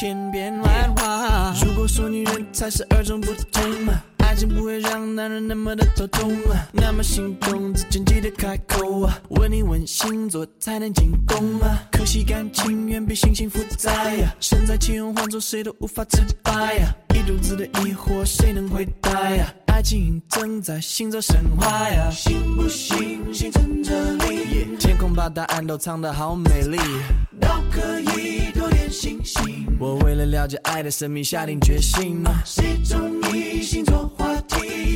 千变万化，如果说女人才是二种不同。爱情不会让男人那么的头痛啊，那么心动之前记得开口啊，问你问星座才能进攻啊。可惜感情远比星星复杂呀，身在其中换做谁都无法自拔呀，一肚子的疑惑谁能回答呀？爱情正在星座神话呀，信不信星辰这里，天空把答案都藏得好美丽，都可以多点星星。我为了了解爱的神秘下定决心啊，谁中意星座？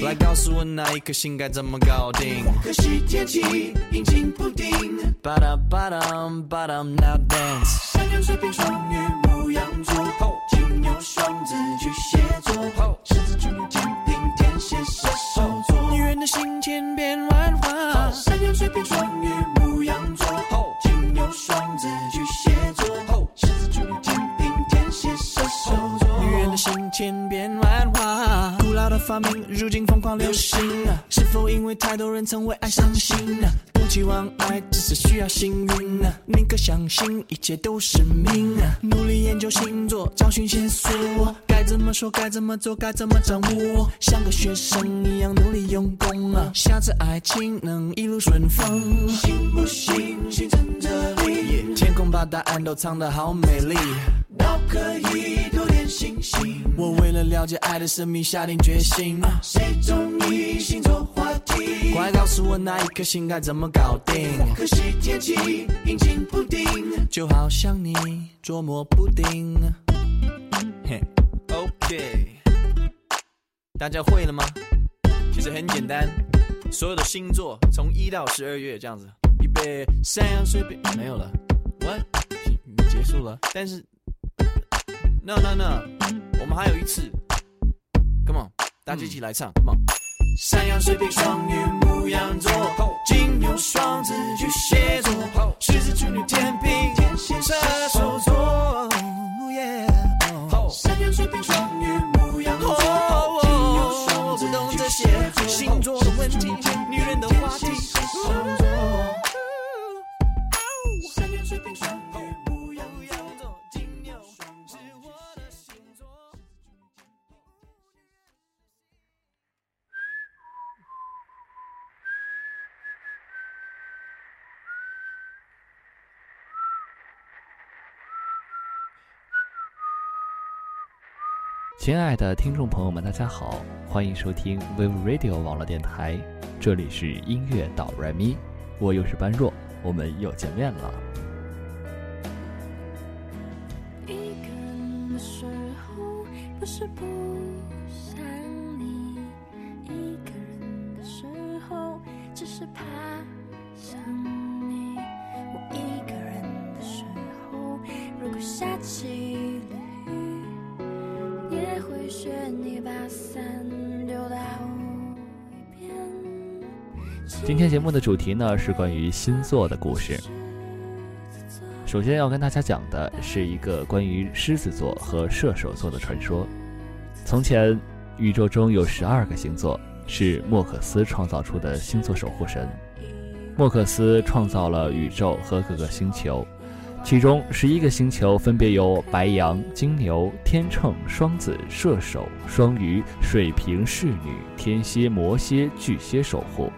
来告诉我哪一颗星该怎么搞定？可惜天气阴晴不定。巴达巴达巴达，Now dance。山羊水瓶双鱼牧羊座，金牛双子巨蟹座，狮子处女天平天蝎射手发明如今疯狂流行啊，是否因为太多人曾为爱伤心啊？不期望爱，只是需要幸运啊！宁可相信一切都是命啊！努力研究星座，找寻线索，该怎么说，该怎么做，该怎么掌握？像个学生一样努力用功啊！下次爱情能一路顺风，信不信星辰这里？天空把答案都藏得好美丽，都可以我为了了解爱的神秘，下定决心。谁中意星座话题？快告诉我那一颗星该怎么搞定？可惜天气阴晴不定，就好像你捉摸不定。嘿，OK，大家会了吗？其实很简单，所有的星座从一到十二月这样子，预备，三，随便没有了，What？结束了，但是。No No No，我们还有一次，Come on，大家一起来唱，Come on。山羊水瓶双鱼牧羊座，金牛双子巨蟹座，狮子处女天平天蝎射手座。山羊水瓶双鱼牧羊座，金牛双子巨蟹座，星座的问题，女人的话题。亲爱的听众朋友们，大家好，欢迎收听 Vive Radio 网络电台，这里是音乐导 r 咪，我又是般若，我们又见面了。一个人的时候，不是不想你；一个人的时候，只是怕想今天节目的主题呢是关于星座的故事。首先要跟大家讲的是一个关于狮子座和射手座的传说。从前，宇宙中有十二个星座，是莫克斯创造出的星座守护神。莫克斯创造了宇宙和各个星球。其中十一个星球分别由白羊、金牛、天秤、双子、射手、双鱼、水瓶、侍女、天蝎、摩羯、巨蟹守护，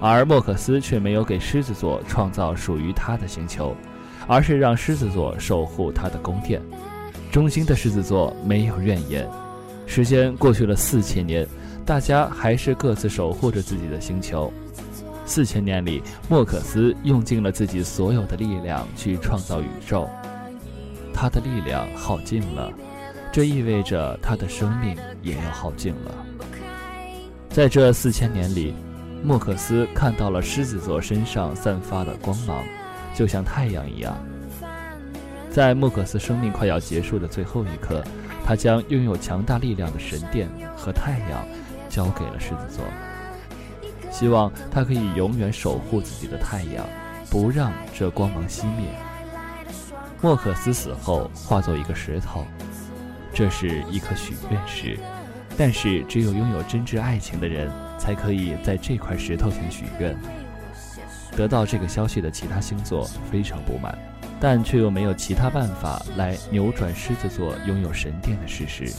而莫克斯却没有给狮子座创造属于他的星球，而是让狮子座守护他的宫殿。忠心的狮子座没有怨言。时间过去了四千年，大家还是各自守护着自己的星球。四千年里，莫克斯用尽了自己所有的力量去创造宇宙，他的力量耗尽了，这意味着他的生命也要耗尽了。在这四千年里，莫克斯看到了狮子座身上散发的光芒，就像太阳一样。在莫克斯生命快要结束的最后一刻，他将拥有强大力量的神殿和太阳交给了狮子座。希望他可以永远守护自己的太阳，不让这光芒熄灭。莫克斯死后化作一个石头，这是一颗许愿石，但是只有拥有真挚爱情的人才可以在这块石头前许愿。得到这个消息的其他星座非常不满，但却又没有其他办法来扭转狮子座拥有神殿的事实。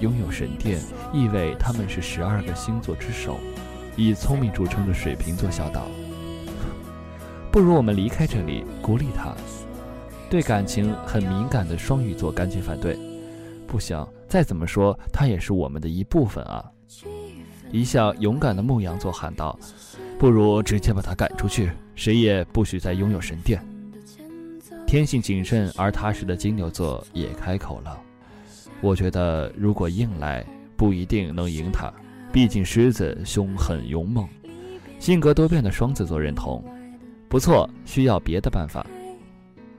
拥有神殿意味他们是十二个星座之首。以聪明著称的水瓶座小岛：“不如我们离开这里，孤立他。”对感情很敏感的双鱼座赶紧反对：“不行，再怎么说他也是我们的一部分啊！”一向勇敢的牧羊座喊道：“不如直接把他赶出去，谁也不许再拥有神殿。”天性谨慎而踏实的金牛座也开口了：“我觉得如果硬来，不一定能赢他。”毕竟狮子凶狠勇猛，性格多变的双子座认同，不错，需要别的办法。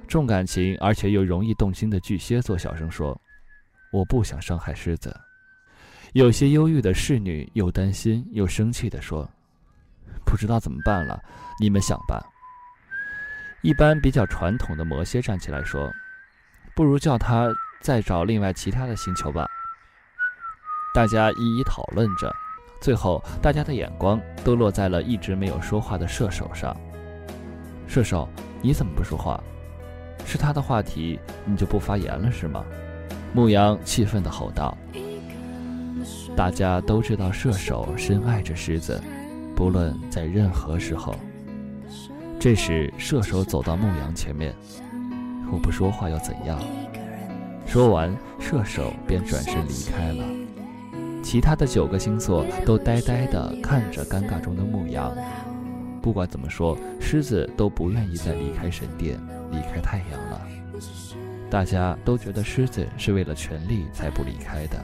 重感情而且又容易动心的巨蟹座小声说：“我不想伤害狮子。”有些忧郁的侍女又担心又生气地说：“不知道怎么办了，你们想吧。”一般比较传统的魔蝎站起来说：“不如叫他再找另外其他的星球吧。”大家一一讨论着。最后，大家的眼光都落在了一直没有说话的射手上。射手，你怎么不说话？是他的话题，你就不发言了是吗？牧羊气愤地吼道。大家都知道射手深爱着狮子，不论在任何时候。这时，射手走到牧羊前面：“我不说话又怎样？”说完，射手便转身离开了。其他的九个星座都呆呆地看着尴尬中的牧羊。不管怎么说，狮子都不愿意再离开神殿，离开太阳了。大家都觉得狮子是为了权力才不离开的，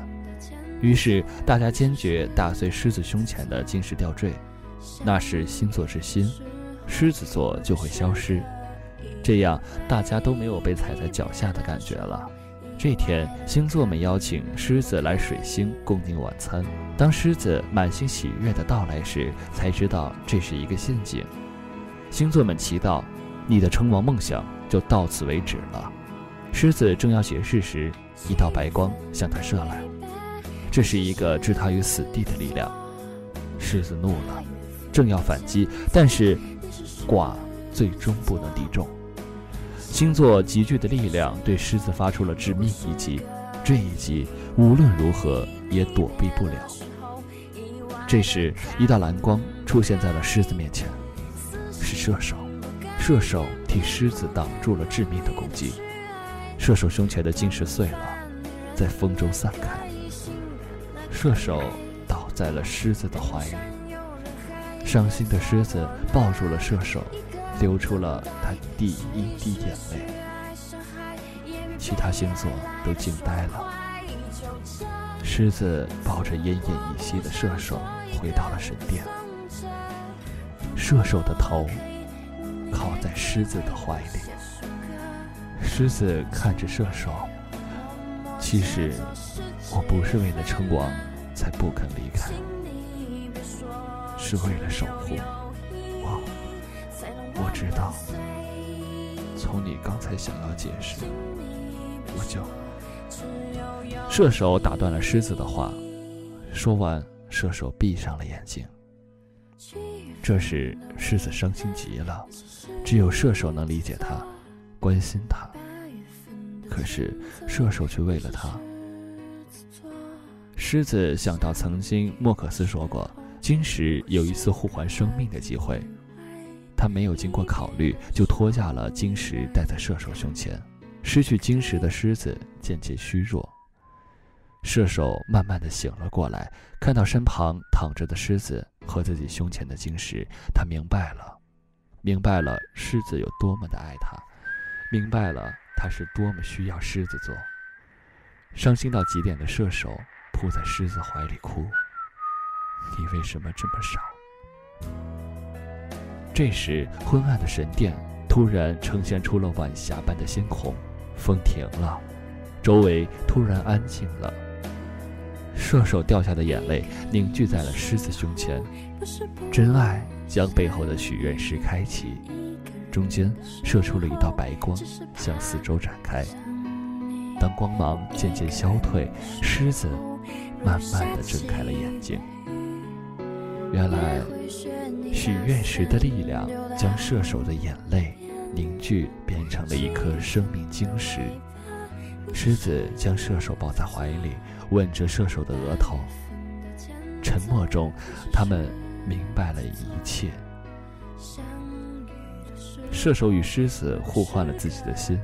于是大家坚决打碎狮子胸前的金石吊坠。那是星座之心，狮子座就会消失，这样大家都没有被踩在脚下的感觉了。这天，星座们邀请狮子来水星共进晚餐。当狮子满心喜悦的到来时，才知道这是一个陷阱。星座们祈祷：“你的称王梦想就到此为止了。”狮子正要解释时，一道白光向他射来，这是一个置他于死地的力量。狮子怒了，正要反击，但是卦最终不能敌众。星座集聚的力量对狮子发出了致命一击，这一击无论如何也躲避不了。这时，一道蓝光出现在了狮子面前，是射手。射手替狮子挡住了致命的攻击，射手胸前的晶石碎了，在风中散开。射手倒在了狮子的怀里，伤心的狮子抱住了射手。流出了他第一滴眼泪，其他星座都惊呆了。狮子抱着奄奄一息的射手回到了神殿，射手的头靠在狮子的怀里。狮子看着射手，其实我不是为了称王才不肯离开，是为了守护。知道，从你刚才想要解释，我就射手打断了狮子的话。说完，射手闭上了眼睛。这时，狮子伤心极了，只有射手能理解他，关心他。可是，射手却为了他。狮子想到曾经莫克斯说过，金石有一次互还生命的机会。他没有经过考虑，就脱下了晶石戴在射手胸前。失去晶石的狮子渐渐虚弱。射手慢慢的醒了过来，看到身旁躺着的狮子和自己胸前的晶石，他明白了，明白了狮子有多么的爱他，明白了他是多么需要狮子座。伤心到极点的射手扑在狮子怀里哭：“你为什么这么傻？”这时，昏暗的神殿突然呈现出了晚霞般的鲜红，风停了，周围突然安静了。射手掉下的眼泪凝聚在了狮子胸前，真爱将背后的许愿石开启，中间射出了一道白光，向四周展开。当光芒渐渐消退，狮子慢慢的睁开了眼睛。原来，许愿石的力量将射手的眼泪凝聚，变成了一颗生命晶石。狮子将射手抱在怀里，吻着射手的额头。沉默中，他们明白了一切。射手与狮子互换了自己的心，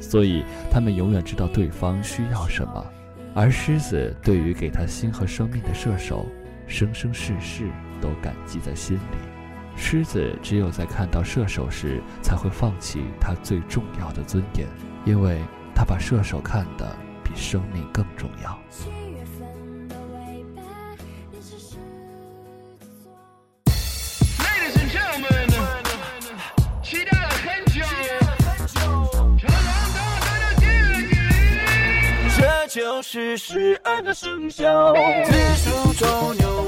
所以他们永远知道对方需要什么。而狮子对于给他心和生命的射手，生生世世都感激在心里。狮子只有在看到射手时，才会放弃他最重要的尊严，因为他把射手看得比生命更重要。这就是十二个生肖：子鼠、丑牛、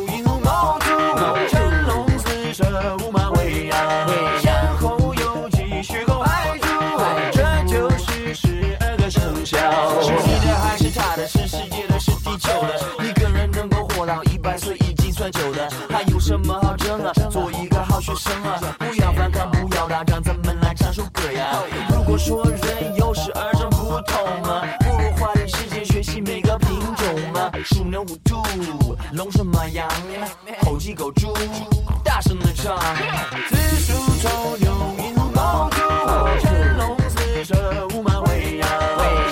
说人有十二种不同啊。鼠牛虎兔，龙蛇马羊，猴鸡狗猪，大声的唱。子鼠丑牛寅虎卯兔，辰龙巳蛇午马未羊，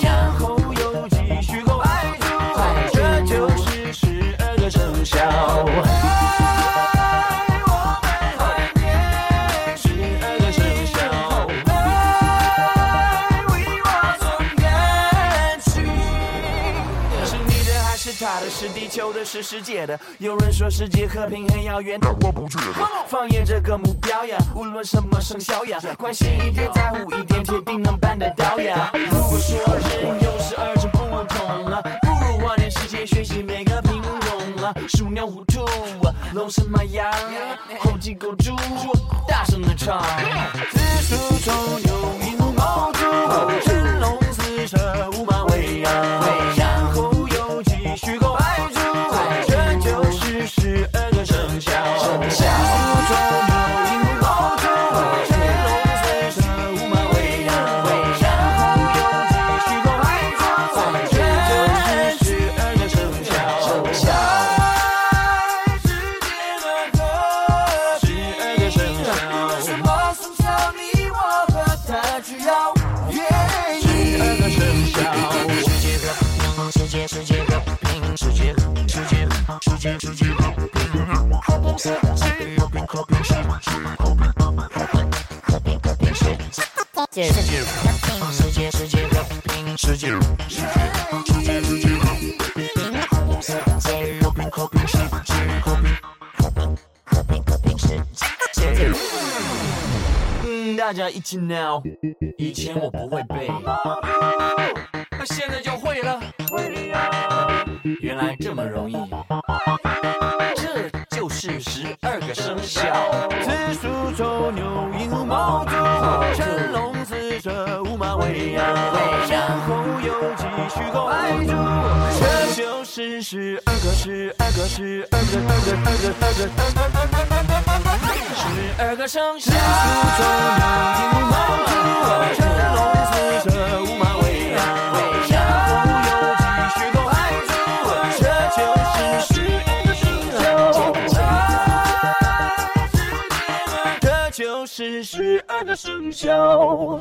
然后酉鸡戌狗亥猪，这就是十二个生肖。是地球的，是世界的。有人说世界和平很遥远，但我不觉得。放眼这个目标呀，无论什么生肖呀，关心一点，在乎一点，铁定能办得到呀。如果说人有十二种不同了，不如花点时间学习每个品种了。鼠牛虎兔，龙什么羊，猴鸡狗猪，大声的唱。子鼠丑牛大家一起闹，以前我不会背，现在就会了。原来这么容易，个生肖：子鼠、丑牛、寅虎、卯兔、辰龙、巳蛇、午马、未羊、申猴酉鸡、戌狗、亥猪。这就是十二个，十二个，十二个，二个，二个，二个，二个，二个。十二个生肖，子鼠丑牛寅虎卯兔，辰龙巳蛇午马是十二个生肖。